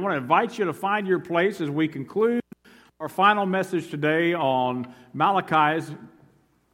I want to invite you to find your place as we conclude our final message today on Malachi's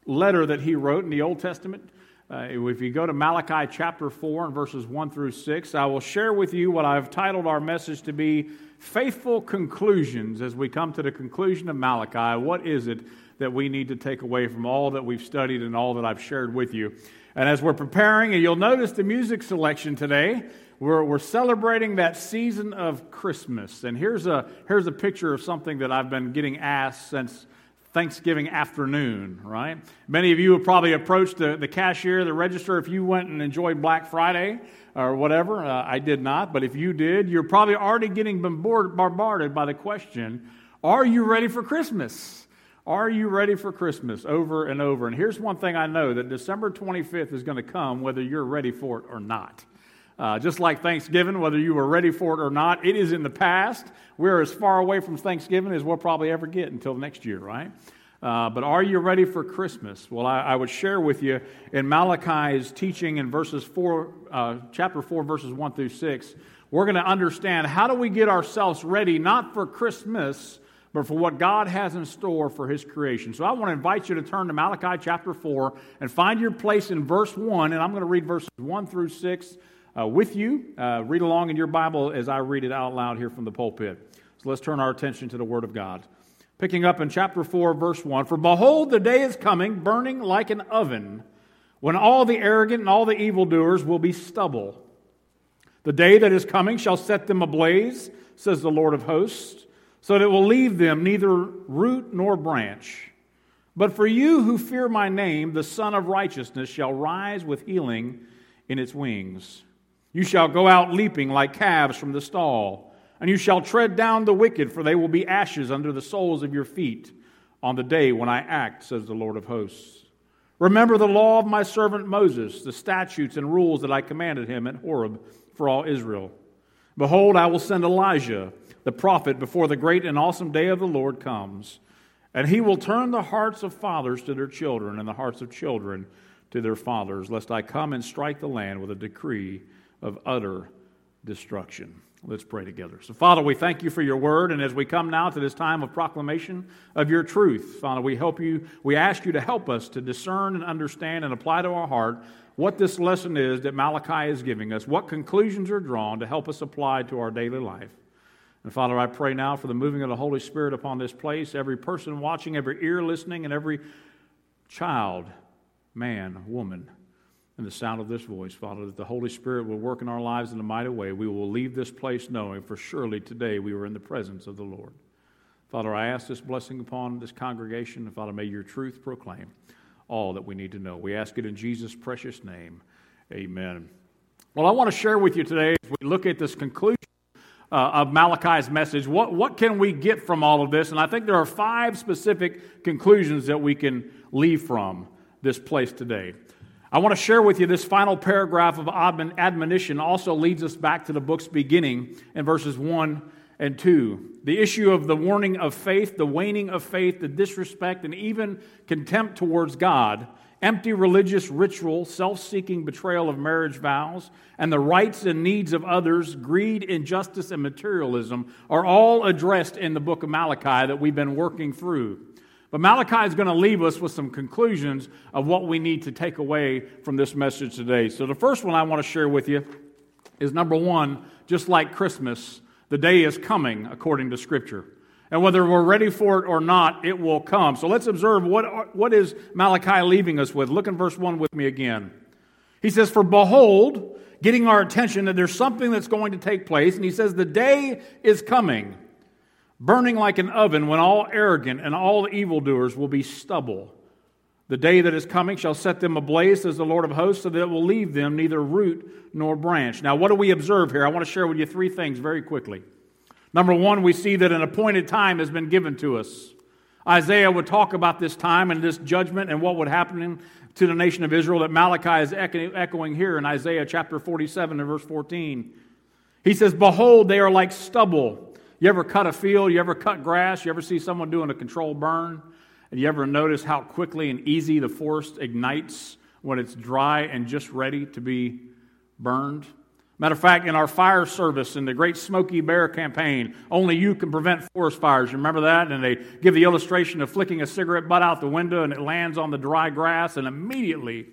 letter that he wrote in the Old Testament. Uh, if you go to Malachi chapter 4 and verses 1 through 6, I will share with you what I've titled our message to be Faithful Conclusions as we come to the conclusion of Malachi. What is it that we need to take away from all that we've studied and all that I've shared with you? And as we're preparing, and you'll notice the music selection today, we're, we're celebrating that season of Christmas. And here's a, here's a picture of something that I've been getting asked since Thanksgiving afternoon, right? Many of you have probably approached the, the cashier, the register, if you went and enjoyed Black Friday or whatever. Uh, I did not, but if you did, you're probably already getting bombarded by the question Are you ready for Christmas? Are you ready for Christmas? Over and over. And here's one thing I know that December 25th is going to come whether you're ready for it or not. Uh, just like Thanksgiving, whether you were ready for it or not, it is in the past. We're as far away from Thanksgiving as we'll probably ever get until next year, right? Uh, but are you ready for Christmas? Well, I, I, would share with you in Malachi's teaching in verses four, uh, chapter four, verses one through six. We're going to understand how do we get ourselves ready, not for Christmas, but for what God has in store for His creation. So I want to invite you to turn to Malachi chapter four and find your place in verse one, and I'm going to read verses one through six uh, with you. Uh, read along in your Bible as I read it out loud here from the pulpit. So let's turn our attention to the Word of God. Picking up in chapter 4, verse 1 For behold, the day is coming, burning like an oven, when all the arrogant and all the evildoers will be stubble. The day that is coming shall set them ablaze, says the Lord of hosts, so that it will leave them neither root nor branch. But for you who fear my name, the Sun of Righteousness shall rise with healing in its wings. You shall go out leaping like calves from the stall, and you shall tread down the wicked, for they will be ashes under the soles of your feet on the day when I act, says the Lord of hosts. Remember the law of my servant Moses, the statutes and rules that I commanded him at Horeb for all Israel. Behold, I will send Elijah, the prophet, before the great and awesome day of the Lord comes. And he will turn the hearts of fathers to their children, and the hearts of children to their fathers, lest I come and strike the land with a decree of utter destruction. Let's pray together. So, Father, we thank you for your word, and as we come now to this time of proclamation of your truth, Father, we help you, we ask you to help us to discern and understand and apply to our heart what this lesson is that Malachi is giving us, what conclusions are drawn to help us apply to our daily life. And Father, I pray now for the moving of the Holy Spirit upon this place, every person watching, every ear listening, and every child, man, woman and the sound of this voice, Father, that the Holy Spirit will work in our lives in a mighty way. We will leave this place knowing for surely today we were in the presence of the Lord. Father, I ask this blessing upon this congregation, Father, may your truth proclaim all that we need to know. We ask it in Jesus' precious name. Amen. Well, I want to share with you today as we look at this conclusion uh, of Malachi's message. What, what can we get from all of this? And I think there are five specific conclusions that we can leave from this place today. I want to share with you this final paragraph of admonition also leads us back to the book's beginning in verses 1 and 2. The issue of the warning of faith, the waning of faith, the disrespect, and even contempt towards God, empty religious ritual, self seeking betrayal of marriage vows, and the rights and needs of others, greed, injustice, and materialism are all addressed in the book of Malachi that we've been working through. But Malachi is going to leave us with some conclusions of what we need to take away from this message today. So, the first one I want to share with you is number one, just like Christmas, the day is coming according to Scripture. And whether we're ready for it or not, it will come. So, let's observe what, what is Malachi leaving us with. Look in verse 1 with me again. He says, For behold, getting our attention that there's something that's going to take place. And he says, The day is coming burning like an oven when all arrogant and all evildoers will be stubble. The day that is coming shall set them ablaze, says the Lord of hosts, so that it will leave them neither root nor branch. Now, what do we observe here? I want to share with you three things very quickly. Number one, we see that an appointed time has been given to us. Isaiah would talk about this time and this judgment and what would happen to the nation of Israel that Malachi is echoing here in Isaiah chapter 47 and verse 14. He says, Behold, they are like stubble you ever cut a field? You ever cut grass? You ever see someone doing a controlled burn? And you ever notice how quickly and easy the forest ignites when it's dry and just ready to be burned? Matter of fact, in our fire service in the Great Smokey Bear campaign, only you can prevent forest fires. You remember that? And they give the illustration of flicking a cigarette butt out the window and it lands on the dry grass, and immediately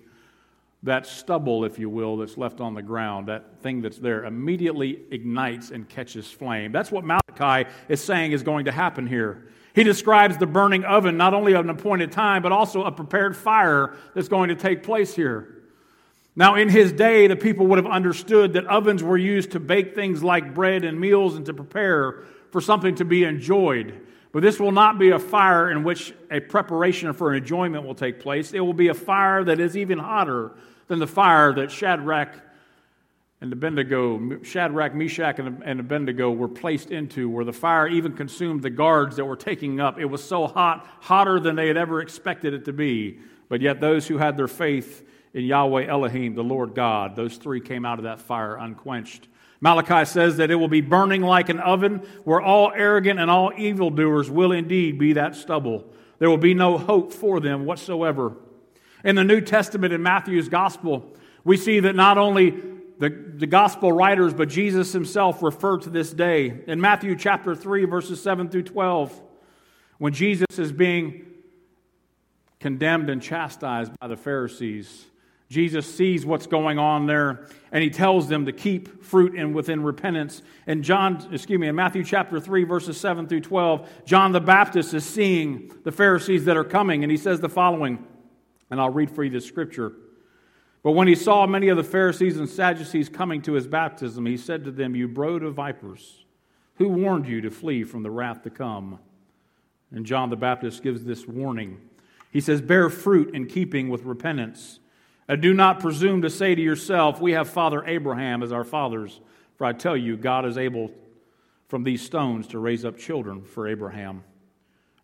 that stubble, if you will, that's left on the ground, that thing that's there, immediately ignites and catches flame. That's what Malachi is saying is going to happen here. He describes the burning oven not only of an appointed time, but also a prepared fire that's going to take place here. Now, in his day, the people would have understood that ovens were used to bake things like bread and meals and to prepare for something to be enjoyed. But this will not be a fire in which a preparation for an enjoyment will take place. It will be a fire that is even hotter than the fire that Shadrach and Abednego, Shadrach, Meshach, and Abednego were placed into, where the fire even consumed the guards that were taking up. It was so hot, hotter than they had ever expected it to be. But yet, those who had their faith in Yahweh Elohim, the Lord God. Those three came out of that fire unquenched. Malachi says that it will be burning like an oven, where all arrogant and all evildoers will indeed be that stubble. There will be no hope for them whatsoever. In the New Testament, in Matthew's gospel, we see that not only the, the gospel writers, but Jesus himself refer to this day. In Matthew chapter 3, verses 7 through 12, when Jesus is being condemned and chastised by the Pharisees, Jesus sees what's going on there and he tells them to keep fruit and within repentance. And John, excuse me, in Matthew chapter 3, verses 7 through 12, John the Baptist is seeing the Pharisees that are coming and he says the following, and I'll read for you this scripture. But when he saw many of the Pharisees and Sadducees coming to his baptism, he said to them, You brood of vipers, who warned you to flee from the wrath to come? And John the Baptist gives this warning. He says, Bear fruit in keeping with repentance. And do not presume to say to yourself, We have Father Abraham as our fathers. For I tell you, God is able from these stones to raise up children for Abraham.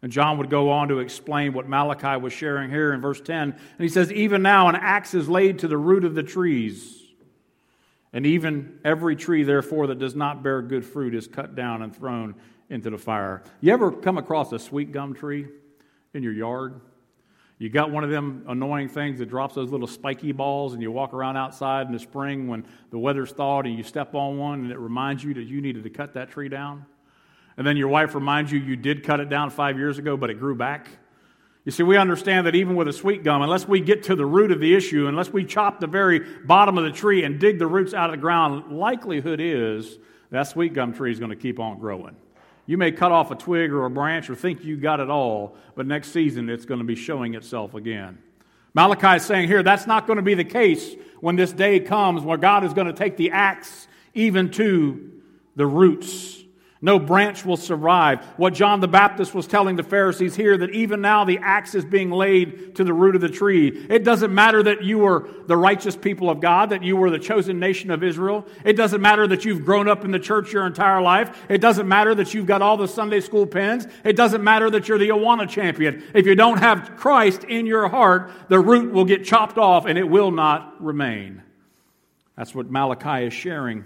And John would go on to explain what Malachi was sharing here in verse 10. And he says, Even now an axe is laid to the root of the trees. And even every tree, therefore, that does not bear good fruit is cut down and thrown into the fire. You ever come across a sweet gum tree in your yard? You got one of them annoying things that drops those little spiky balls, and you walk around outside in the spring when the weather's thawed and you step on one, and it reminds you that you needed to cut that tree down. And then your wife reminds you you did cut it down five years ago, but it grew back. You see, we understand that even with a sweet gum, unless we get to the root of the issue, unless we chop the very bottom of the tree and dig the roots out of the ground, likelihood is that sweet gum tree is going to keep on growing. You may cut off a twig or a branch or think you got it all, but next season it's going to be showing itself again. Malachi is saying here that's not going to be the case when this day comes where God is going to take the axe even to the roots no branch will survive. What John the Baptist was telling the Pharisees here that even now the axe is being laid to the root of the tree. It doesn't matter that you were the righteous people of God, that you were the chosen nation of Israel. It doesn't matter that you've grown up in the church your entire life. It doesn't matter that you've got all the Sunday school pens. It doesn't matter that you're the Awana champion. If you don't have Christ in your heart, the root will get chopped off and it will not remain. That's what Malachi is sharing.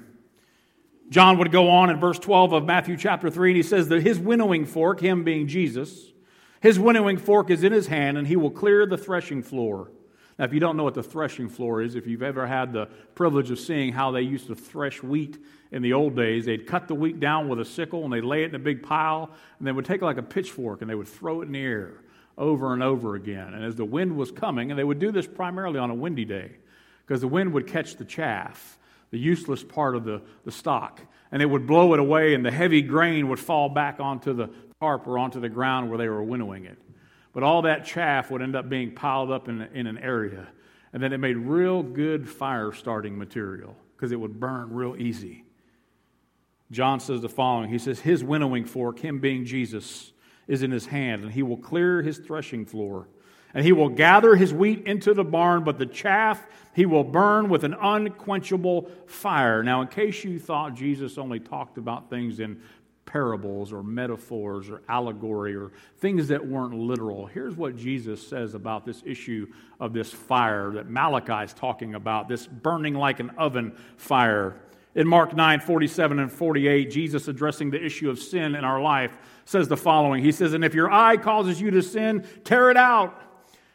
John would go on in verse 12 of Matthew chapter 3, and he says that his winnowing fork, him being Jesus, his winnowing fork is in his hand, and he will clear the threshing floor. Now, if you don't know what the threshing floor is, if you've ever had the privilege of seeing how they used to thresh wheat in the old days, they'd cut the wheat down with a sickle and they'd lay it in a big pile, and they would take like a pitchfork and they would throw it in the air over and over again. And as the wind was coming, and they would do this primarily on a windy day, because the wind would catch the chaff the useless part of the, the stock. And it would blow it away, and the heavy grain would fall back onto the tarp or onto the ground where they were winnowing it. But all that chaff would end up being piled up in, in an area. And then it made real good fire starting material because it would burn real easy. John says the following He says, His winnowing fork, him being Jesus, is in his hand, and he will clear his threshing floor and he will gather his wheat into the barn, but the chaff he will burn with an unquenchable fire. Now, in case you thought Jesus only talked about things in parables or metaphors or allegory or things that weren't literal, here's what Jesus says about this issue of this fire that Malachi is talking about this burning like an oven fire. In Mark 9 47 and 48, Jesus addressing the issue of sin in our life says the following He says, And if your eye causes you to sin, tear it out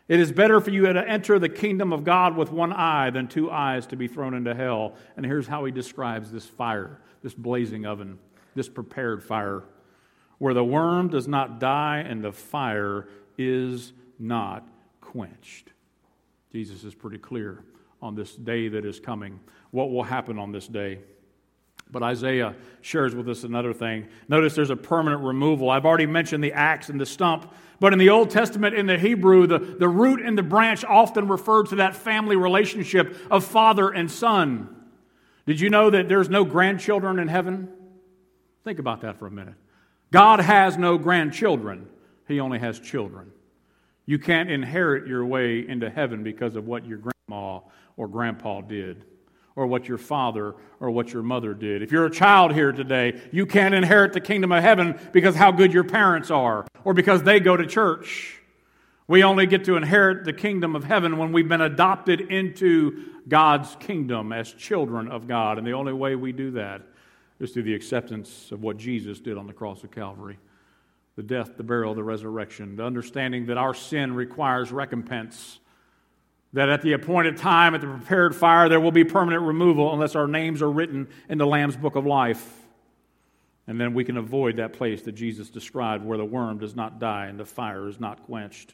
It is better for you to enter the kingdom of God with one eye than two eyes to be thrown into hell. And here's how he describes this fire, this blazing oven, this prepared fire, where the worm does not die and the fire is not quenched. Jesus is pretty clear on this day that is coming, what will happen on this day. But Isaiah shares with us another thing. Notice there's a permanent removal. I've already mentioned the axe and the stump, but in the Old Testament, in the Hebrew, the, the root and the branch often referred to that family relationship of father and son. Did you know that there's no grandchildren in heaven? Think about that for a minute. God has no grandchildren, He only has children. You can't inherit your way into heaven because of what your grandma or grandpa did or what your father or what your mother did. If you're a child here today, you can't inherit the kingdom of heaven because how good your parents are or because they go to church. We only get to inherit the kingdom of heaven when we've been adopted into God's kingdom as children of God. And the only way we do that is through the acceptance of what Jesus did on the cross of Calvary the death, the burial, the resurrection, the understanding that our sin requires recompense that at the appointed time, at the prepared fire, there will be permanent removal unless our names are written in the Lamb's book of life. And then we can avoid that place that Jesus described where the worm does not die and the fire is not quenched.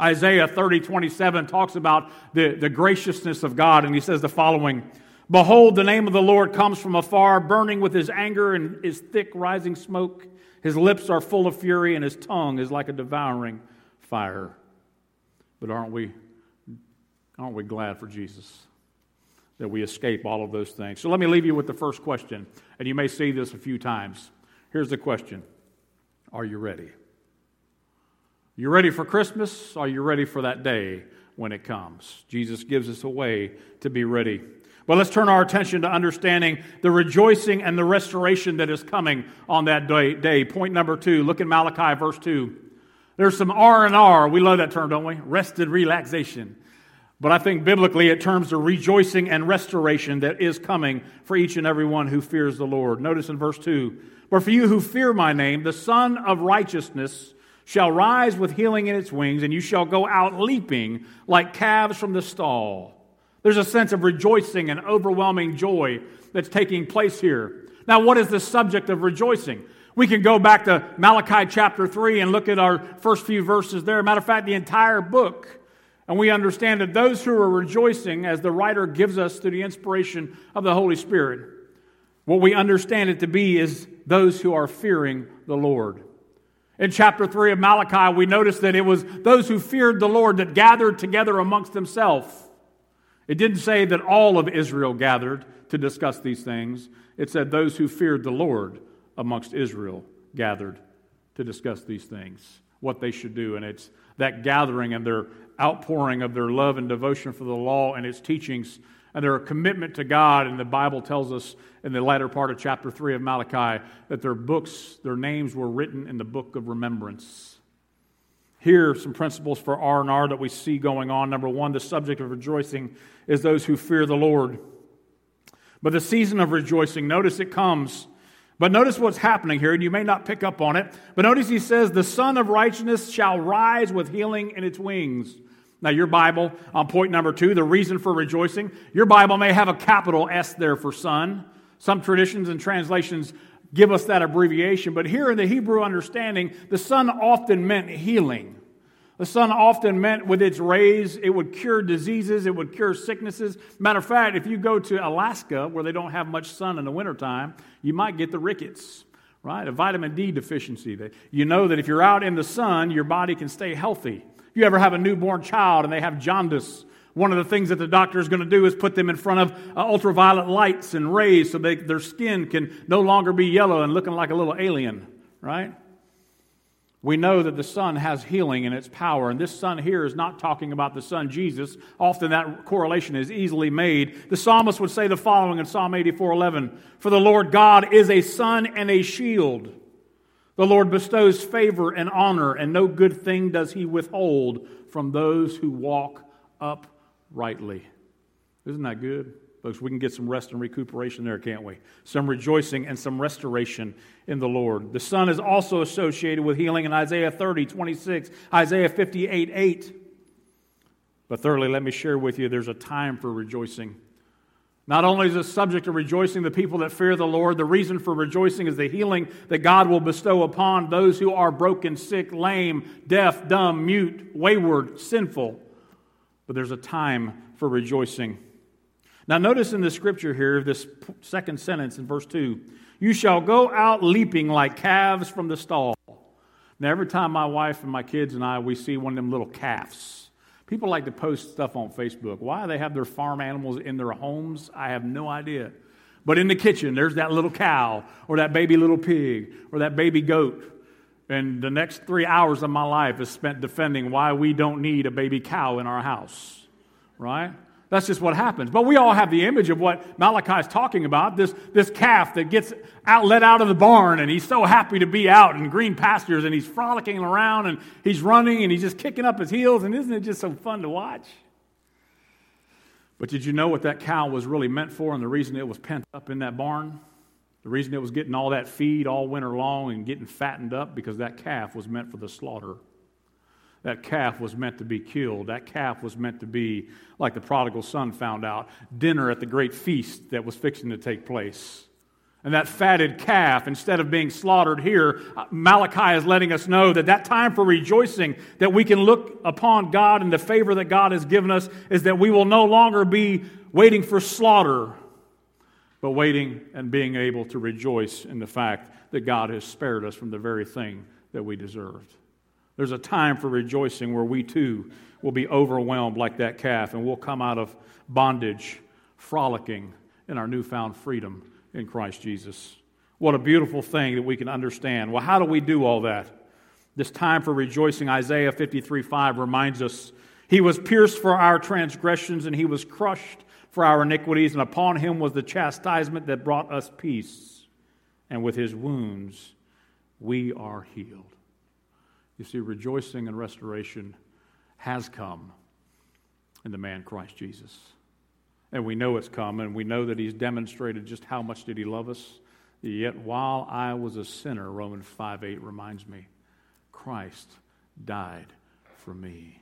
Isaiah 30, 27 talks about the, the graciousness of God, and he says the following Behold, the name of the Lord comes from afar, burning with his anger and his thick rising smoke. His lips are full of fury, and his tongue is like a devouring fire. But aren't we Aren't we glad for Jesus that we escape all of those things? So let me leave you with the first question, and you may see this a few times. Here's the question Are you ready? You ready for Christmas? Are you ready for that day when it comes? Jesus gives us a way to be ready. But let's turn our attention to understanding the rejoicing and the restoration that is coming on that day. day. Point number two. Look at Malachi, verse two. There's some R and R. We love that term, don't we? Rested relaxation. But I think biblically it terms the rejoicing and restoration that is coming for each and every one who fears the Lord. Notice in verse 2 But for you who fear my name, the Sun of Righteousness shall rise with healing in its wings, and you shall go out leaping like calves from the stall. There's a sense of rejoicing and overwhelming joy that's taking place here. Now, what is the subject of rejoicing? We can go back to Malachi chapter 3 and look at our first few verses there. Matter of fact, the entire book and we understand that those who are rejoicing, as the writer gives us through the inspiration of the Holy Spirit, what we understand it to be is those who are fearing the Lord. In chapter 3 of Malachi, we notice that it was those who feared the Lord that gathered together amongst themselves. It didn't say that all of Israel gathered to discuss these things, it said those who feared the Lord amongst Israel gathered to discuss these things, what they should do. And it's that gathering and their outpouring of their love and devotion for the law and its teachings and their commitment to God. And the Bible tells us in the latter part of chapter 3 of Malachi that their books, their names were written in the book of remembrance. Here are some principles for R&R that we see going on. Number one, the subject of rejoicing is those who fear the Lord. But the season of rejoicing, notice it comes but notice what's happening here, and you may not pick up on it. But notice he says, The Sun of Righteousness shall rise with healing in its wings. Now, your Bible, on point number two, the reason for rejoicing, your Bible may have a capital S there for sun. Some traditions and translations give us that abbreviation, but here in the Hebrew understanding, the sun often meant healing. The sun often meant with its rays, it would cure diseases, it would cure sicknesses. Matter of fact, if you go to Alaska, where they don't have much sun in the wintertime, you might get the rickets, right? A vitamin D deficiency. You know that if you're out in the sun, your body can stay healthy. If you ever have a newborn child and they have jaundice, one of the things that the doctor is going to do is put them in front of uh, ultraviolet lights and rays so they, their skin can no longer be yellow and looking like a little alien, right? We know that the sun has healing in its power. And this sun here is not talking about the son Jesus. Often that correlation is easily made. The psalmist would say the following in Psalm 84:11, "For the Lord God is a sun and a shield. The Lord bestows favor and honor, and no good thing does he withhold from those who walk uprightly." Isn't that good? Folks, we can get some rest and recuperation there, can't we? Some rejoicing and some restoration in the Lord. The sun is also associated with healing in Isaiah 30, 26, Isaiah 58, 8. But thirdly, let me share with you there's a time for rejoicing. Not only is the subject of rejoicing the people that fear the Lord, the reason for rejoicing is the healing that God will bestow upon those who are broken, sick, lame, deaf, dumb, mute, wayward, sinful. But there's a time for rejoicing. Now, notice in the scripture here, this second sentence in verse 2 You shall go out leaping like calves from the stall. Now, every time my wife and my kids and I, we see one of them little calves People like to post stuff on Facebook. Why they have their farm animals in their homes, I have no idea. But in the kitchen, there's that little cow, or that baby little pig, or that baby goat. And the next three hours of my life is spent defending why we don't need a baby cow in our house, right? That's just what happens. But we all have the image of what Malachi is talking about this, this calf that gets out, let out of the barn, and he's so happy to be out in green pastures, and he's frolicking around, and he's running, and he's just kicking up his heels, and isn't it just so fun to watch? But did you know what that cow was really meant for and the reason it was pent up in that barn? The reason it was getting all that feed all winter long and getting fattened up? Because that calf was meant for the slaughter. That calf was meant to be killed. That calf was meant to be, like the prodigal son found out, dinner at the great feast that was fixing to take place. And that fatted calf, instead of being slaughtered here, Malachi is letting us know that that time for rejoicing, that we can look upon God and the favor that God has given us, is that we will no longer be waiting for slaughter, but waiting and being able to rejoice in the fact that God has spared us from the very thing that we deserved. There's a time for rejoicing where we too will be overwhelmed like that calf and we'll come out of bondage frolicking in our newfound freedom in Christ Jesus. What a beautiful thing that we can understand. Well, how do we do all that? This time for rejoicing, Isaiah 53 5 reminds us He was pierced for our transgressions and He was crushed for our iniquities, and upon Him was the chastisement that brought us peace. And with His wounds, we are healed. You see, rejoicing and restoration has come in the man Christ Jesus. And we know it's come, and we know that he's demonstrated just how much did he love us. Yet while I was a sinner, Romans 5 8 reminds me, Christ died for me.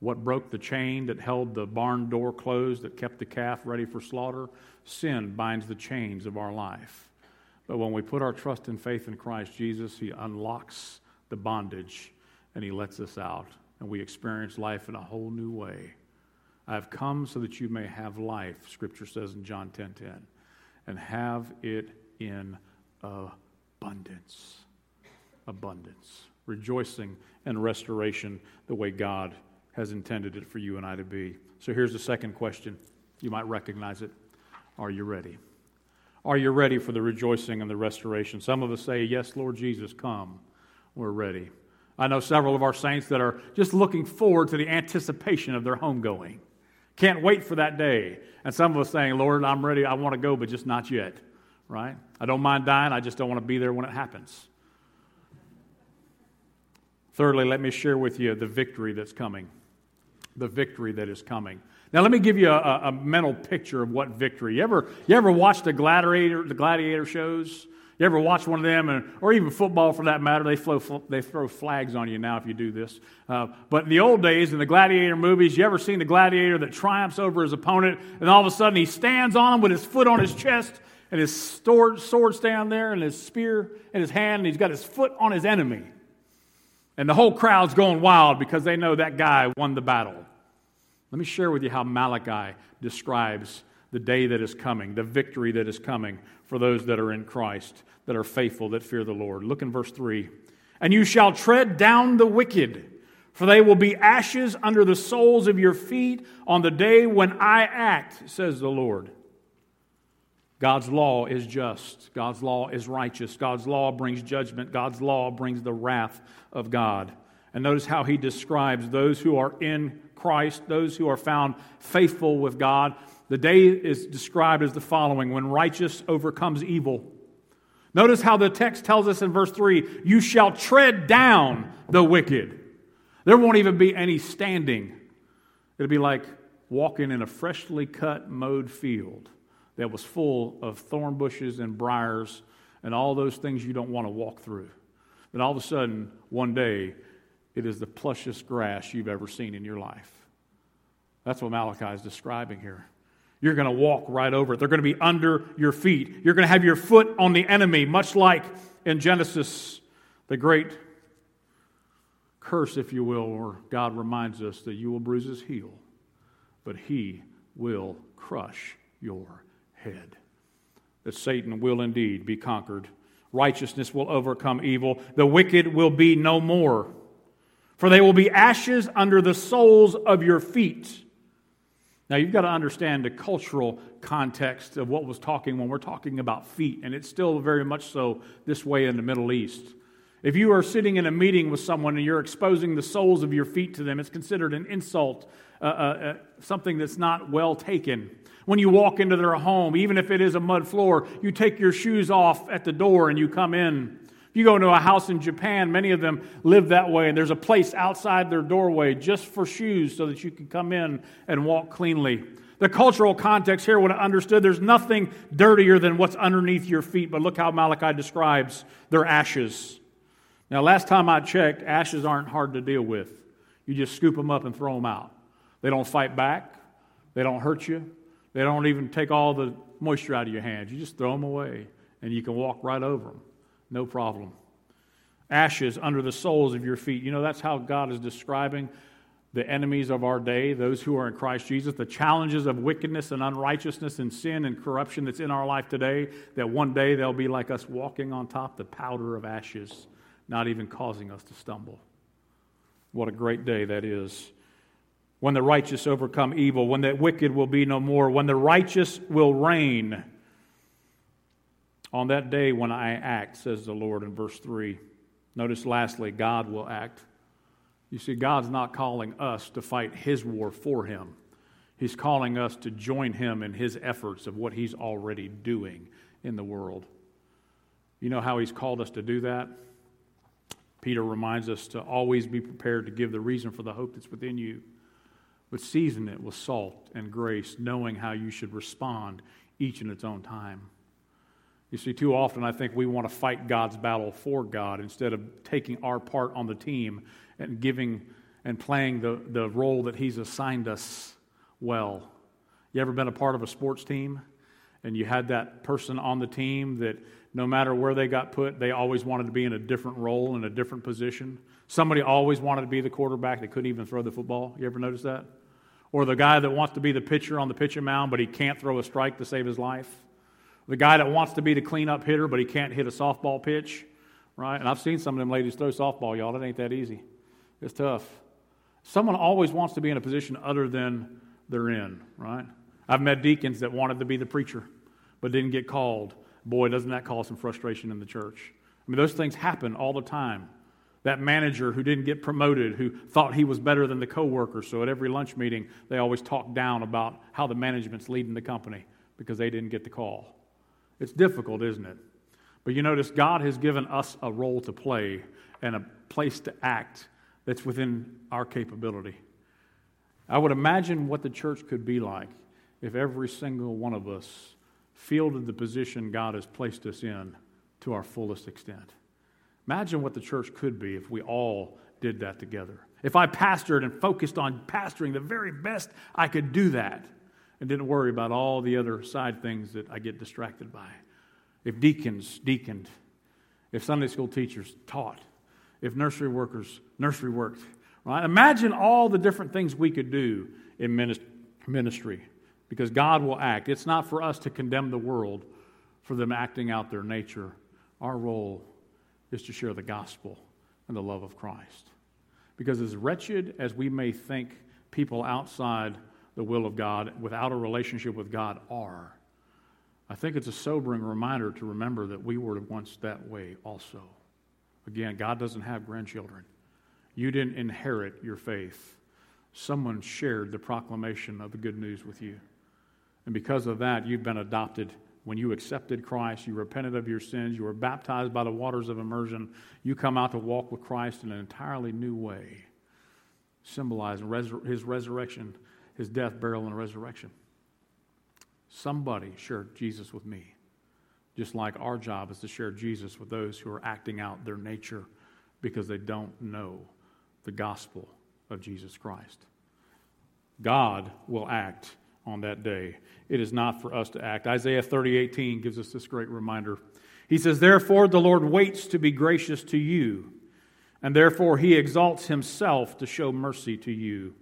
What broke the chain that held the barn door closed, that kept the calf ready for slaughter? Sin binds the chains of our life. But when we put our trust and faith in Christ Jesus, He unlocks the bondage and he lets us out and we experience life in a whole new way. I have come so that you may have life, scripture says in John 10:10, 10, 10, and have it in abundance. Abundance. Rejoicing and restoration the way God has intended it for you and I to be. So here's the second question. You might recognize it. Are you ready? Are you ready for the rejoicing and the restoration? Some of us say, Yes, Lord Jesus, come we're ready. I know several of our saints that are just looking forward to the anticipation of their homegoing. Can't wait for that day. And some of us saying, Lord, I'm ready. I want to go, but just not yet. Right? I don't mind dying. I just don't want to be there when it happens. Thirdly, let me share with you the victory that's coming. The victory that is coming. Now, let me give you a, a mental picture of what victory. You ever, you ever watched the gladiator, the gladiator shows? You ever watch one of them, and, or even football for that matter? They, flow, they throw flags on you now if you do this. Uh, but in the old days, in the gladiator movies, you ever seen the gladiator that triumphs over his opponent, and all of a sudden he stands on him with his foot on his chest, and his sword, sword's down there, and his spear in his hand, and he's got his foot on his enemy. And the whole crowd's going wild because they know that guy won the battle. Let me share with you how Malachi describes the day that is coming, the victory that is coming for those that are in Christ, that are faithful, that fear the Lord. Look in verse 3. And you shall tread down the wicked, for they will be ashes under the soles of your feet on the day when I act, says the Lord. God's law is just. God's law is righteous. God's law brings judgment. God's law brings the wrath of God. And notice how he describes those who are in Christ, those who are found faithful with God. The day is described as the following when righteous overcomes evil. Notice how the text tells us in verse 3 you shall tread down the wicked. There won't even be any standing. It'll be like walking in a freshly cut, mowed field that was full of thorn bushes and briars and all those things you don't want to walk through. Then all of a sudden, one day, it is the plushest grass you've ever seen in your life. That's what Malachi is describing here. You're going to walk right over it. They're going to be under your feet. You're going to have your foot on the enemy, much like in Genesis, the great curse, if you will, where God reminds us that you will bruise his heel, but he will crush your head. That Satan will indeed be conquered. Righteousness will overcome evil. The wicked will be no more. For they will be ashes under the soles of your feet. Now, you've got to understand the cultural context of what was talking when we're talking about feet, and it's still very much so this way in the Middle East. If you are sitting in a meeting with someone and you're exposing the soles of your feet to them, it's considered an insult, uh, uh, uh, something that's not well taken. When you walk into their home, even if it is a mud floor, you take your shoes off at the door and you come in. If you go into a house in Japan, many of them live that way, and there's a place outside their doorway just for shoes so that you can come in and walk cleanly. The cultural context here would have understood there's nothing dirtier than what's underneath your feet, but look how Malachi describes their ashes. Now, last time I checked, ashes aren't hard to deal with. You just scoop them up and throw them out. They don't fight back, they don't hurt you, they don't even take all the moisture out of your hands. You just throw them away, and you can walk right over them. No problem. Ashes under the soles of your feet. You know, that's how God is describing the enemies of our day, those who are in Christ Jesus, the challenges of wickedness and unrighteousness and sin and corruption that's in our life today, that one day they'll be like us walking on top the powder of ashes, not even causing us to stumble. What a great day that is. When the righteous overcome evil, when the wicked will be no more, when the righteous will reign. On that day when I act, says the Lord in verse 3. Notice lastly, God will act. You see, God's not calling us to fight His war for Him. He's calling us to join Him in His efforts of what He's already doing in the world. You know how He's called us to do that? Peter reminds us to always be prepared to give the reason for the hope that's within you, but season it with salt and grace, knowing how you should respond each in its own time. You see, too often I think we want to fight God's battle for God instead of taking our part on the team and giving and playing the, the role that He's assigned us well. You ever been a part of a sports team and you had that person on the team that no matter where they got put, they always wanted to be in a different role, in a different position? Somebody always wanted to be the quarterback, that couldn't even throw the football. You ever notice that? Or the guy that wants to be the pitcher on the pitching mound, but he can't throw a strike to save his life the guy that wants to be the cleanup hitter, but he can't hit a softball pitch, right? And I've seen some of them ladies throw softball, y'all. It ain't that easy. It's tough. Someone always wants to be in a position other than they're in, right? I've met deacons that wanted to be the preacher, but didn't get called. Boy, doesn't that cause some frustration in the church? I mean, those things happen all the time. That manager who didn't get promoted, who thought he was better than the coworker, so at every lunch meeting they always talk down about how the management's leading the company because they didn't get the call. It's difficult, isn't it? But you notice God has given us a role to play and a place to act that's within our capability. I would imagine what the church could be like if every single one of us fielded the position God has placed us in to our fullest extent. Imagine what the church could be if we all did that together. If I pastored and focused on pastoring the very best I could do that and didn't worry about all the other side things that I get distracted by. If deacons deaconed, if Sunday school teachers taught, if nursery workers nursery worked, right? Imagine all the different things we could do in ministry because God will act. It's not for us to condemn the world for them acting out their nature. Our role is to share the gospel and the love of Christ. Because as wretched as we may think people outside the will of God without a relationship with God are. I think it's a sobering reminder to remember that we were once that way also. Again, God doesn't have grandchildren. You didn't inherit your faith. Someone shared the proclamation of the good news with you. And because of that, you've been adopted. When you accepted Christ, you repented of your sins, you were baptized by the waters of immersion, you come out to walk with Christ in an entirely new way, symbolizing his resurrection his death, burial, and resurrection. Somebody shared Jesus with me, just like our job is to share Jesus with those who are acting out their nature because they don't know the gospel of Jesus Christ. God will act on that day. It is not for us to act. Isaiah 30, 18 gives us this great reminder. He says, Therefore the Lord waits to be gracious to you, and therefore he exalts himself to show mercy to you.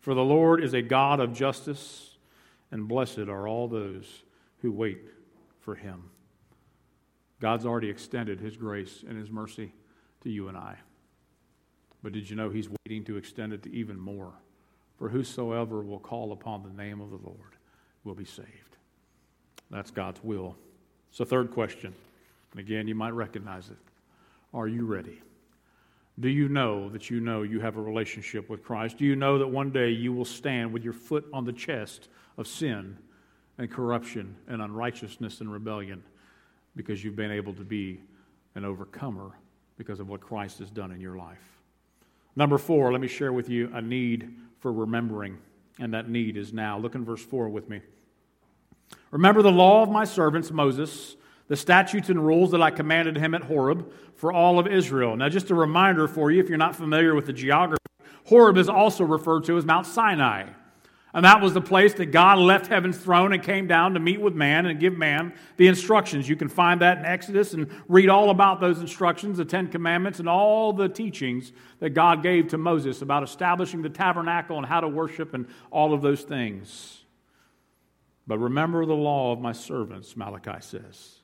For the Lord is a God of justice, and blessed are all those who wait for him. God's already extended his grace and his mercy to you and I. But did you know he's waiting to extend it to even more? For whosoever will call upon the name of the Lord will be saved. That's God's will. So, third question, and again, you might recognize it. Are you ready? Do you know that you know you have a relationship with Christ? Do you know that one day you will stand with your foot on the chest of sin and corruption and unrighteousness and rebellion because you've been able to be an overcomer because of what Christ has done in your life? Number four, let me share with you a need for remembering, and that need is now. Look in verse 4 with me. Remember the law of my servants, Moses, the statutes and rules that I commanded him at Horeb for all of Israel. Now, just a reminder for you, if you're not familiar with the geography, Horeb is also referred to as Mount Sinai. And that was the place that God left heaven's throne and came down to meet with man and give man the instructions. You can find that in Exodus and read all about those instructions, the Ten Commandments, and all the teachings that God gave to Moses about establishing the tabernacle and how to worship and all of those things. But remember the law of my servants, Malachi says.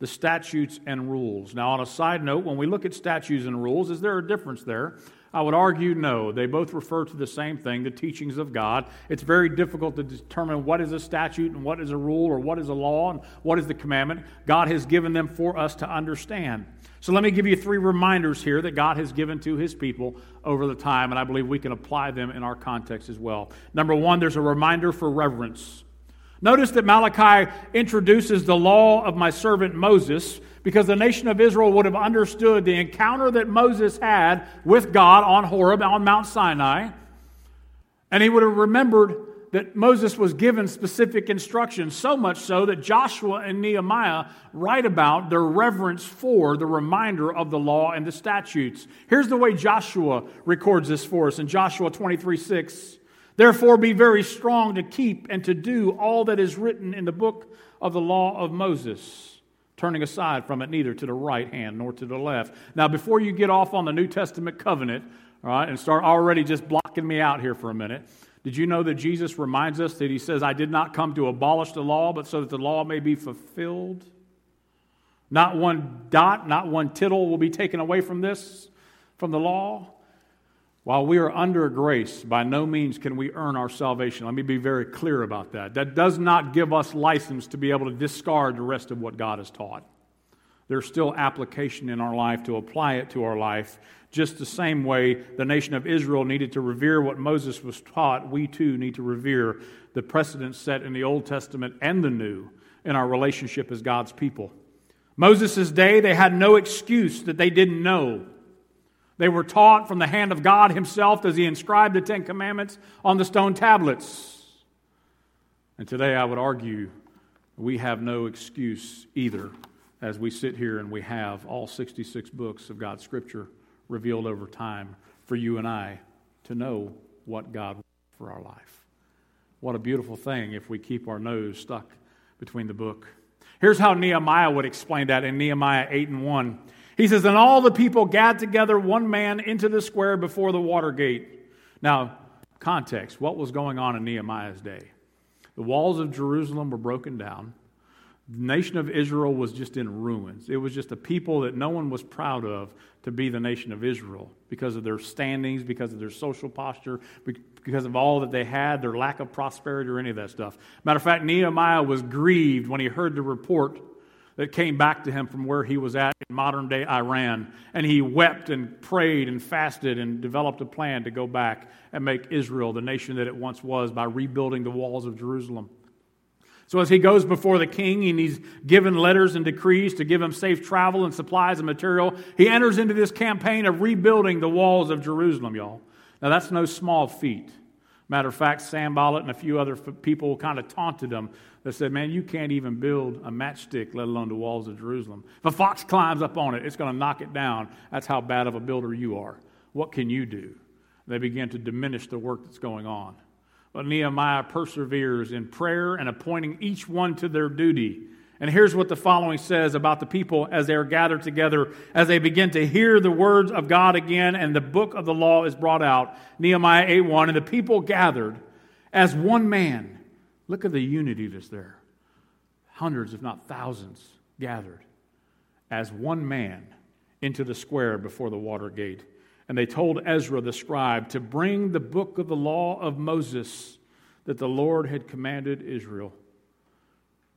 The statutes and rules. Now, on a side note, when we look at statutes and rules, is there a difference there? I would argue no. They both refer to the same thing, the teachings of God. It's very difficult to determine what is a statute and what is a rule or what is a law and what is the commandment. God has given them for us to understand. So let me give you three reminders here that God has given to his people over the time, and I believe we can apply them in our context as well. Number one, there's a reminder for reverence. Notice that Malachi introduces the law of my servant Moses because the nation of Israel would have understood the encounter that Moses had with God on Horeb, on Mount Sinai, and he would have remembered that Moses was given specific instructions, so much so that Joshua and Nehemiah write about their reverence for the reminder of the law and the statutes. Here's the way Joshua records this for us in Joshua 23 6. Therefore, be very strong to keep and to do all that is written in the book of the law of Moses, turning aside from it neither to the right hand nor to the left. Now, before you get off on the New Testament covenant, all right, and start already just blocking me out here for a minute, did you know that Jesus reminds us that he says, I did not come to abolish the law, but so that the law may be fulfilled? Not one dot, not one tittle will be taken away from this, from the law. While we are under grace, by no means can we earn our salvation. Let me be very clear about that. That does not give us license to be able to discard the rest of what God has taught. There's still application in our life to apply it to our life. Just the same way the nation of Israel needed to revere what Moses was taught, we too need to revere the precedent set in the Old Testament and the New in our relationship as God's people. Moses' day, they had no excuse that they didn't know. They were taught from the hand of God Himself as He inscribed the Ten Commandments on the stone tablets. And today I would argue we have no excuse either as we sit here and we have all 66 books of God's Scripture revealed over time for you and I to know what God wants for our life. What a beautiful thing if we keep our nose stuck between the book. Here's how Nehemiah would explain that in Nehemiah 8 and 1. He says, And all the people gathered together one man into the square before the water gate. Now, context what was going on in Nehemiah's day? The walls of Jerusalem were broken down. The nation of Israel was just in ruins. It was just a people that no one was proud of to be the nation of Israel because of their standings, because of their social posture, because of all that they had, their lack of prosperity, or any of that stuff. Matter of fact, Nehemiah was grieved when he heard the report that came back to him from where he was at in modern day Iran. And he wept and prayed and fasted and developed a plan to go back and make Israel the nation that it once was by rebuilding the walls of Jerusalem. So, as he goes before the king and he's given letters and decrees to give him safe travel and supplies and material, he enters into this campaign of rebuilding the walls of Jerusalem, y'all. Now, that's no small feat. Matter of fact, Sam Sanballat and a few other people kind of taunted him that said, Man, you can't even build a matchstick, let alone the walls of Jerusalem. If a fox climbs up on it, it's going to knock it down. That's how bad of a builder you are. What can you do? They begin to diminish the work that's going on. But Nehemiah perseveres in prayer and appointing each one to their duty. And here's what the following says about the people as they are gathered together, as they begin to hear the words of God again, and the book of the law is brought out. Nehemiah 8 1. And the people gathered as one man. Look at the unity that's there. Hundreds, if not thousands, gathered as one man into the square before the water gate. And they told Ezra the scribe to bring the book of the law of Moses that the Lord had commanded Israel.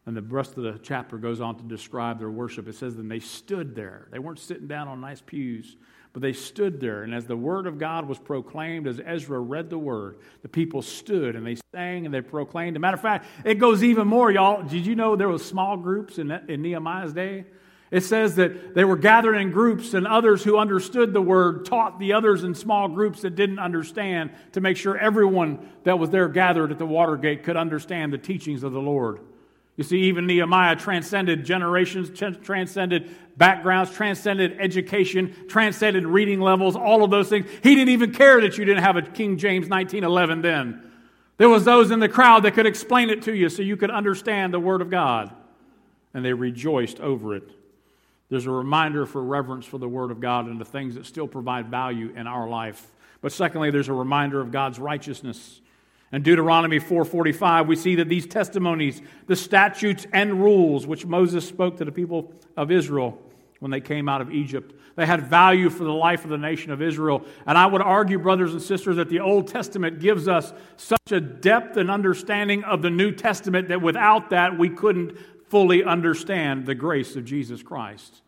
And the rest of the chapter goes on to describe their worship. It says, Then they stood there. They weren't sitting down on nice pews, but they stood there. And as the word of God was proclaimed, as Ezra read the word, the people stood and they sang and they proclaimed. As a matter of fact, it goes even more, y'all. Did you know there were small groups in, in Nehemiah's day? It says that they were gathered in groups, and others who understood the word taught the others in small groups that didn't understand to make sure everyone that was there gathered at the Watergate could understand the teachings of the Lord. You see, even Nehemiah transcended generations, transcended backgrounds, transcended education, transcended reading levels, all of those things. He didn't even care that you didn't have a King James 1911 then. There was those in the crowd that could explain it to you so you could understand the Word of God. And they rejoiced over it. There's a reminder for reverence for the Word of God and the things that still provide value in our life. But secondly, there's a reminder of God's righteousness. In Deuteronomy 4:45, we see that these testimonies, the statutes and rules which Moses spoke to the people of Israel when they came out of Egypt, they had value for the life of the nation of Israel. And I would argue, brothers and sisters, that the Old Testament gives us such a depth and understanding of the New Testament that without that we couldn't fully understand the grace of Jesus Christ.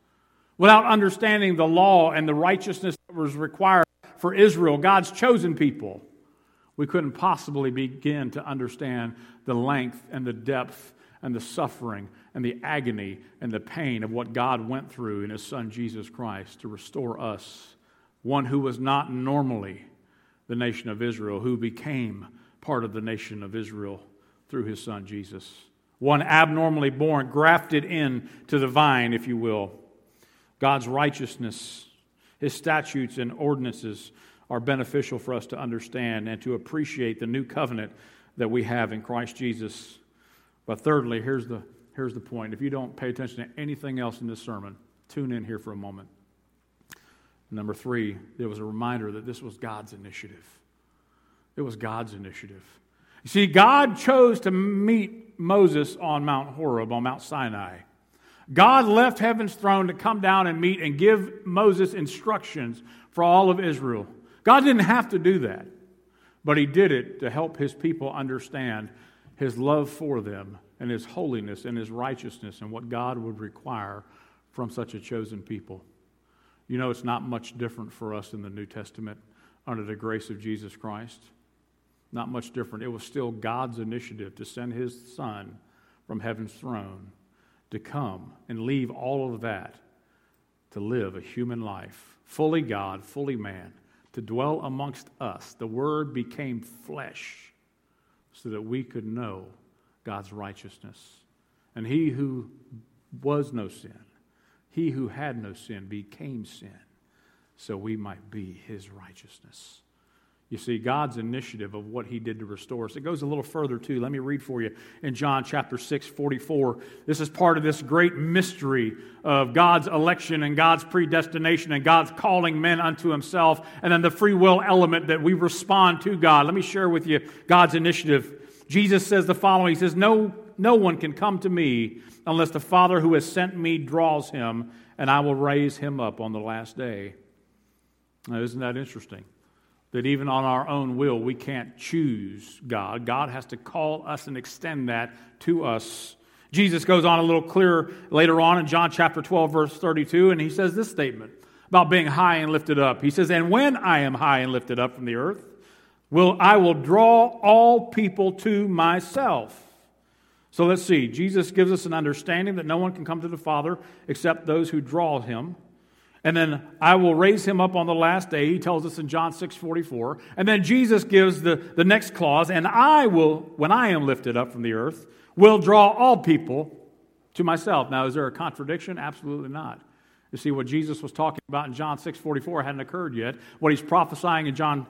Without understanding the law and the righteousness that was required for Israel, God's chosen people we couldn't possibly begin to understand the length and the depth and the suffering and the agony and the pain of what God went through in His Son Jesus Christ to restore us, one who was not normally the nation of Israel, who became part of the nation of Israel through His Son Jesus. One abnormally born, grafted in to the vine, if you will. God's righteousness, His statutes and ordinances are beneficial for us to understand and to appreciate the new covenant that we have in Christ Jesus. But thirdly, here's the, here's the point. If you don't pay attention to anything else in this sermon, tune in here for a moment. Number three, there was a reminder that this was God's initiative. It was God's initiative. You see, God chose to meet Moses on Mount Horeb, on Mount Sinai. God left heaven's throne to come down and meet and give Moses instructions for all of Israel. God didn't have to do that, but He did it to help His people understand His love for them and His holiness and His righteousness and what God would require from such a chosen people. You know, it's not much different for us in the New Testament under the grace of Jesus Christ. Not much different. It was still God's initiative to send His Son from heaven's throne to come and leave all of that to live a human life, fully God, fully man to dwell amongst us. The Word became flesh so that we could know God's righteousness. And he who was no sin, he who had no sin, became sin so we might be his righteousness. You see, God's initiative of what he did to restore us. It goes a little further, too. Let me read for you in John chapter 6, 44. This is part of this great mystery of God's election and God's predestination and God's calling men unto himself, and then the free will element that we respond to God. Let me share with you God's initiative. Jesus says the following He says, No, no one can come to me unless the Father who has sent me draws him, and I will raise him up on the last day. Now, isn't that interesting? That even on our own will, we can't choose God. God has to call us and extend that to us. Jesus goes on a little clearer later on in John chapter 12, verse 32, and he says this statement about being high and lifted up. He says, And when I am high and lifted up from the earth, will I will draw all people to myself. So let's see. Jesus gives us an understanding that no one can come to the Father except those who draw him. And then I will raise him up on the last day. He tells us in John 6 44. And then Jesus gives the, the next clause, and I will, when I am lifted up from the earth, will draw all people to myself. Now, is there a contradiction? Absolutely not. You see, what Jesus was talking about in John 6 44 hadn't occurred yet. What he's prophesying in John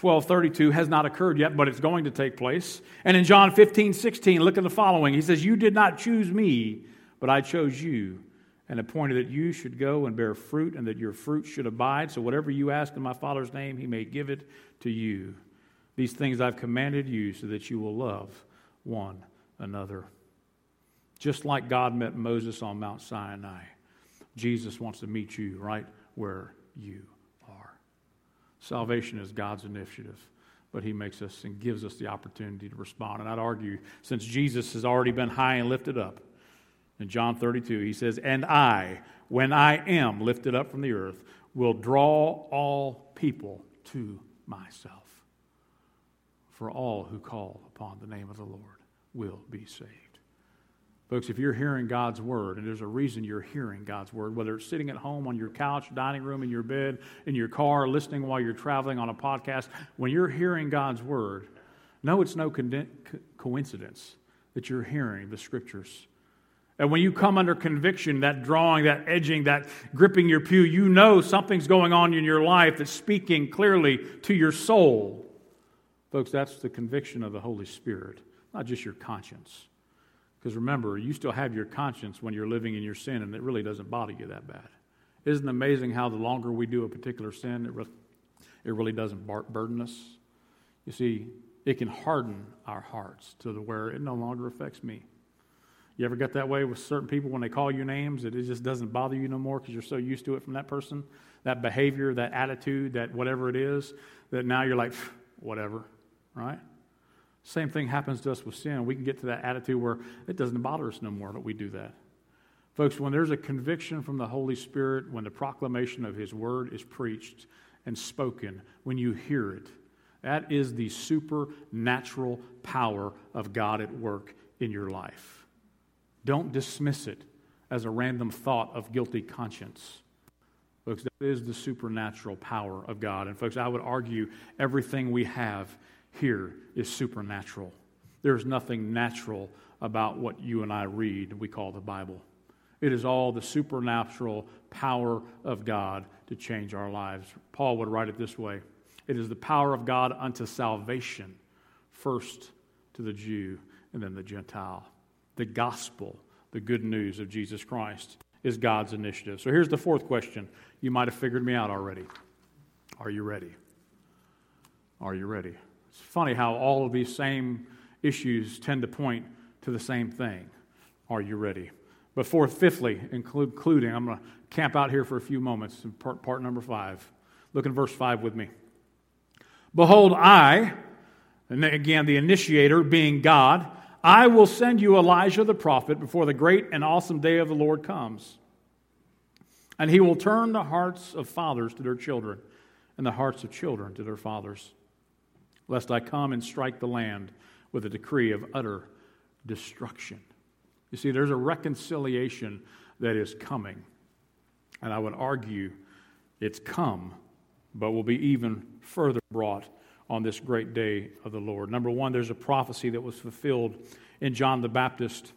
1232 has not occurred yet, but it's going to take place. And in John 15, 16, look at the following. He says, You did not choose me, but I chose you and appointed that you should go and bear fruit and that your fruit should abide. So whatever you ask in my Father's name, he may give it to you. These things I've commanded you so that you will love one another. Just like God met Moses on Mount Sinai, Jesus wants to meet you right where you are. Salvation is God's initiative, but He makes us and gives us the opportunity to respond. And I'd argue, since Jesus has already been high and lifted up, in John 32, he says, And I, when I am lifted up from the earth, will draw all people to myself. For all who call upon the name of the Lord will be saved. Folks, if you're hearing God's word, and there's a reason you're hearing God's word, whether it's sitting at home on your couch, dining room, in your bed, in your car, listening while you're traveling on a podcast, when you're hearing God's word, know it's no coincidence that you're hearing the scriptures. And when you come under conviction, that drawing, that edging, that gripping your pew, you know something's going on in your life that's speaking clearly to your soul. Folks, that's the conviction of the Holy Spirit, not just your conscience. Because remember, you still have your conscience when you're living in your sin, and it really doesn't bother you that bad. Isn't it amazing how the longer we do a particular sin, it, re- it really doesn't bar- burden us? You see, it can harden our hearts to the where it no longer affects me. You ever get that way with certain people when they call you names that it just doesn't bother you no more because you're so used to it from that person? That behavior, that attitude, that whatever it is, that now you're like, whatever, right? Same thing happens to us with sin. We can get to that attitude where it doesn't bother us no more that we do that. Folks, when there's a conviction from the Holy Spirit, when the proclamation of His Word is preached and spoken, when you hear it, that is the supernatural power of God at work in your life. Don't dismiss it as a random thought of guilty conscience. Folks, that is the supernatural power of God. And, folks, I would argue everything we have here is supernatural. There's nothing natural about what you and I read, we call the Bible. It is all the supernatural power of God to change our lives. Paul would write it this way It is the power of God unto salvation, first to the Jew and then the Gentile. The gospel, the good news of Jesus Christ, is God's initiative. So here's the fourth question. You might have figured me out already. Are you ready? Are you ready? It's funny how all of these same issues tend to point to the same thing. Are you ready? But fourth, fifthly, including, I'm going to camp out here for a few moments, part, part number five. Look in verse five with me. Behold, I, and again, the initiator being God, I will send you Elijah the prophet before the great and awesome day of the Lord comes. And he will turn the hearts of fathers to their children, and the hearts of children to their fathers lest I come and strike the land with a decree of utter destruction. You see, there's a reconciliation that is coming. And I would argue it's come, but will be even further brought on this great day of the Lord. Number one, there's a prophecy that was fulfilled in John the Baptist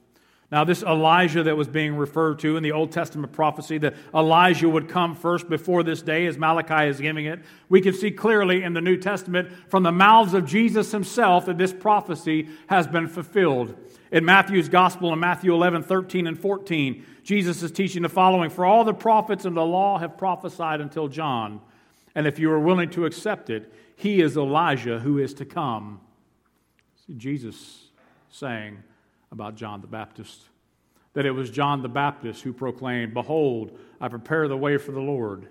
now, this Elijah that was being referred to in the Old Testament prophecy, that Elijah would come first before this day, as Malachi is giving it, we can see clearly in the New Testament from the mouths of Jesus himself that this prophecy has been fulfilled. In Matthew's Gospel, in Matthew 11, 13, and 14, Jesus is teaching the following For all the prophets and the law have prophesied until John. And if you are willing to accept it, he is Elijah who is to come. See, Jesus saying, about John the Baptist. That it was John the Baptist who proclaimed, Behold, I prepare the way for the Lord.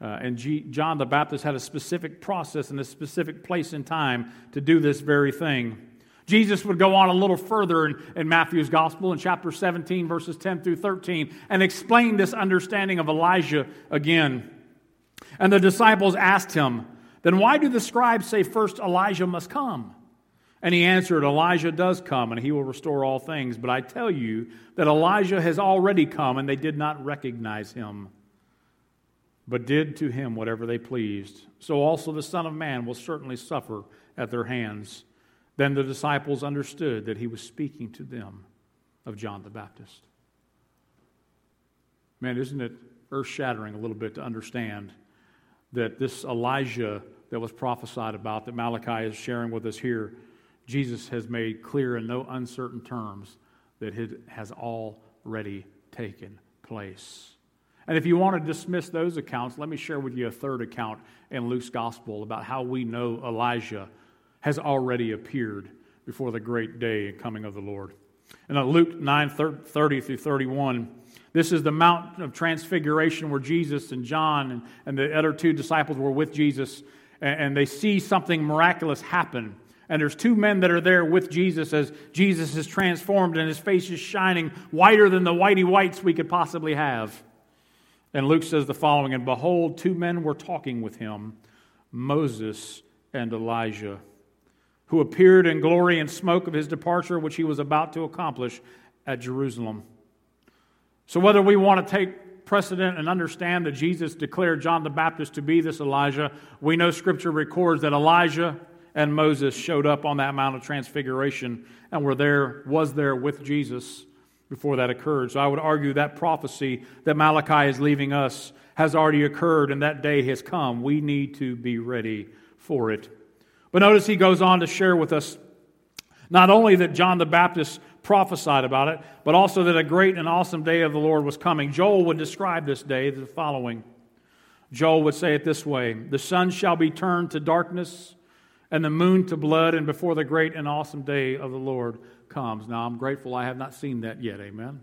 Uh, and G- John the Baptist had a specific process and a specific place and time to do this very thing. Jesus would go on a little further in, in, Matthew's gospel in chapter 17, verses 10 through 13, and explain this understanding of Elijah again. And the disciples asked him, Then why do the scribes say first Elijah must come? And he answered, Elijah does come, and he will restore all things. But I tell you that Elijah has already come, and they did not recognize him, but did to him whatever they pleased. So also the Son of Man will certainly suffer at their hands. Then the disciples understood that he was speaking to them of John the Baptist. Man, isn't it earth shattering a little bit to understand that this Elijah that was prophesied about that Malachi is sharing with us here, Jesus has made clear in no uncertain terms that it has already taken place. And if you want to dismiss those accounts, let me share with you a third account in Luke's gospel about how we know Elijah has already appeared before the great day and coming of the Lord. And Luke 9 30 through 31, this is the Mount of Transfiguration where Jesus and John and, and the other two disciples were with Jesus, and, they see something miraculous happen. And there's two men that are there with Jesus as Jesus is transformed and his face is shining whiter than the whitey whites we could possibly have. And Luke says the following And behold, two men were talking with him, Moses and Elijah, who appeared in glory and smoke of his departure, which he was about to accomplish at Jerusalem. So, whether we want to take precedent and understand that Jesus declared John the Baptist to be this Elijah, we know Scripture records that Elijah and Moses showed up on that Mount of Transfiguration and were there, was there with Jesus before that occurred. So I would argue that prophecy that Malachi is leaving us has already occurred and that day has come. We need to be ready for it. But notice he goes on to share with us not only that John the Baptist prophesied about it, but also that a great and awesome day of the Lord was coming. Joel would describe this day the following Joel would say it this way The sun shall be turned to darkness and the moon to blood, and before the great and awesome day of the Lord comes. Now, I'm grateful I have not seen that yet. Amen.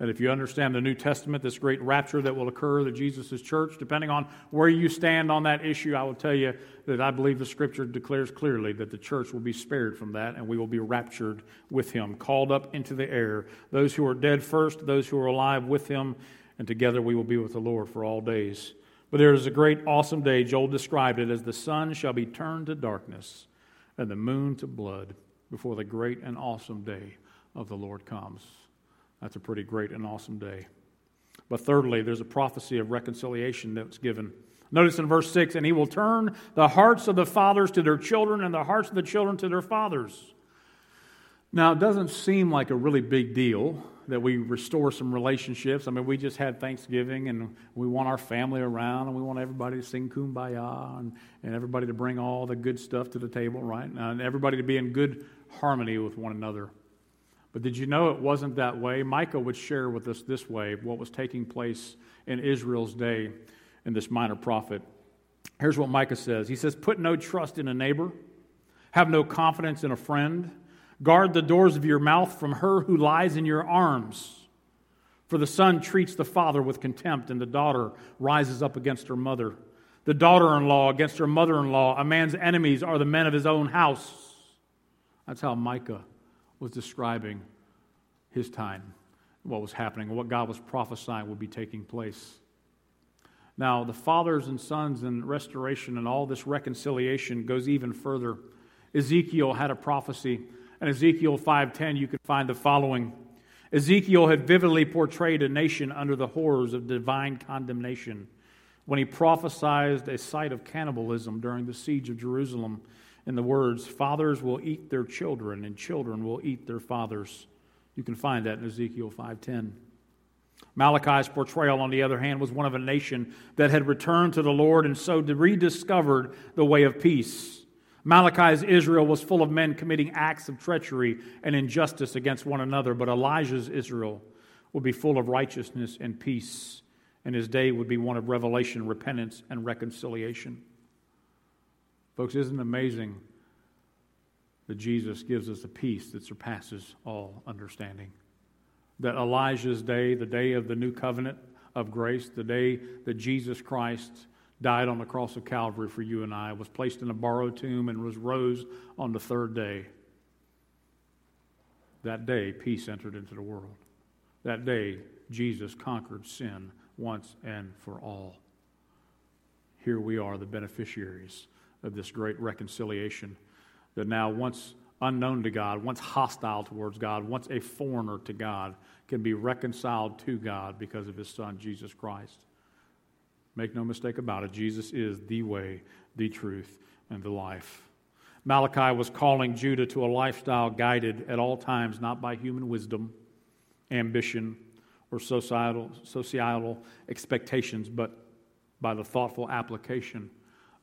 And if you understand the New Testament, this great rapture that will occur, that Jesus' church, depending on where you stand on that issue, I will tell you that I believe the scripture declares clearly that the church will be spared from that and we will be raptured with him, called up into the air. Those who are dead first, those who are alive with him, and together we will be with the Lord for all days. But there is a great, awesome day. Joel described it as the sun shall be turned to darkness and the moon to blood before the great and awesome day of the Lord comes. That's a pretty great and awesome day. But thirdly, there's a prophecy of reconciliation that's given. Notice in verse 6 and he will turn the hearts of the fathers to their children and the hearts of the children to their fathers. Now, it doesn't seem like a really big deal that we restore some relationships. I mean, we just had Thanksgiving and we want our family around and we want everybody to sing kumbaya and, and everybody to bring all the good stuff to the table, right? And everybody to be in good harmony with one another. But did you know it wasn't that way? Micah would share with us this way what was taking place in Israel's day in this minor prophet. Here's what Micah says He says, Put no trust in a neighbor, have no confidence in a friend. Guard the doors of your mouth from her who lies in your arms. For the son treats the father with contempt, and the daughter rises up against her mother. The daughter in law against her mother in law. A man's enemies are the men of his own house. That's how Micah was describing his time, what was happening, what God was prophesying would be taking place. Now, the fathers and sons and restoration and all this reconciliation goes even further. Ezekiel had a prophecy. In Ezekiel 5:10, you can find the following. Ezekiel had vividly portrayed a nation under the horrors of divine condemnation when he prophesied a sight of cannibalism during the siege of Jerusalem in the words, Fathers will eat their children, and children will eat their fathers. You can find that in Ezekiel 5:10. Malachi's portrayal, on the other hand, was one of a nation that had returned to the Lord and so rediscovered the way of peace. Malachi's Israel was full of men committing acts of treachery and injustice against one another, but Elijah's Israel would be full of righteousness and peace, and his day would be one of revelation, repentance, and reconciliation. Folks, isn't it amazing that Jesus gives us a peace that surpasses all understanding? That Elijah's day, the day of the new covenant of grace, the day that Jesus Christ died on the cross of Calvary for you and I, was placed in a borrowed tomb and was rose on the third day. That day, peace entered into the world. That day, Jesus conquered sin once and for all. Here we are, the beneficiaries of this great reconciliation that now, once unknown to God, once hostile towards God, once a foreigner to God, can be reconciled to God because of his Son, Jesus Christ. Make no mistake about it, Jesus is the way, the truth, and the life. Malachi was calling Judah to a lifestyle guided at all times not by human wisdom, ambition, or societal, societal expectations, but by the thoughtful application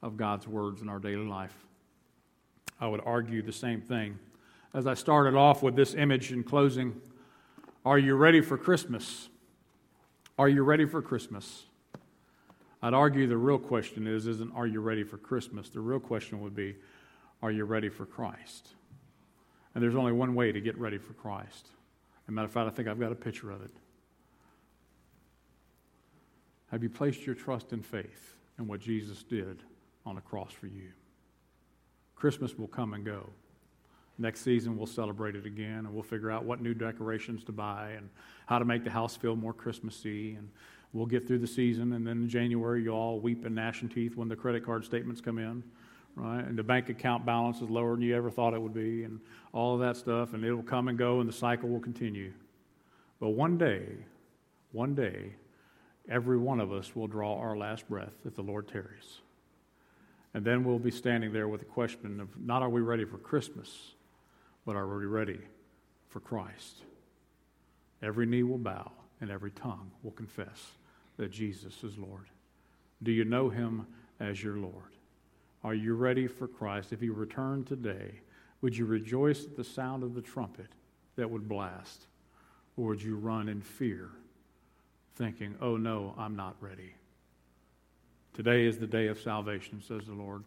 of God's words in our daily life. I would argue the same thing. As I started off with this image in closing, are you ready for Christmas? Are you ready for Christmas? I'd argue the real question is isn't are you ready for Christmas? The real question would be are you ready for Christ? And there's only one way to get ready for Christ. As a matter of fact, I think I've got a picture of it. Have you placed your trust and faith in what Jesus did on the cross for you? Christmas will come and go. Next season, we'll celebrate it again, and we'll figure out what new decorations to buy and how to make the house feel more Christmassy. And we'll get through the season, and then in January, you'll all weep and gnash and teeth when the credit card statements come in, right? And the bank account balance is lower than you ever thought it would be, and all of that stuff, and it'll come and go, and the cycle will continue. But one day, one day, every one of us will draw our last breath if the Lord tarries. And then we'll be standing there with the question of not are we ready for Christmas, but are we ready for Christ? Every knee will bow and every tongue will confess that Jesus is Lord. Do you know him as your Lord? Are you ready for Christ? If he returned today, would you rejoice at the sound of the trumpet that would blast? Or would you run in fear, thinking, oh no, I'm not ready? Today is the day of salvation, says the Lord.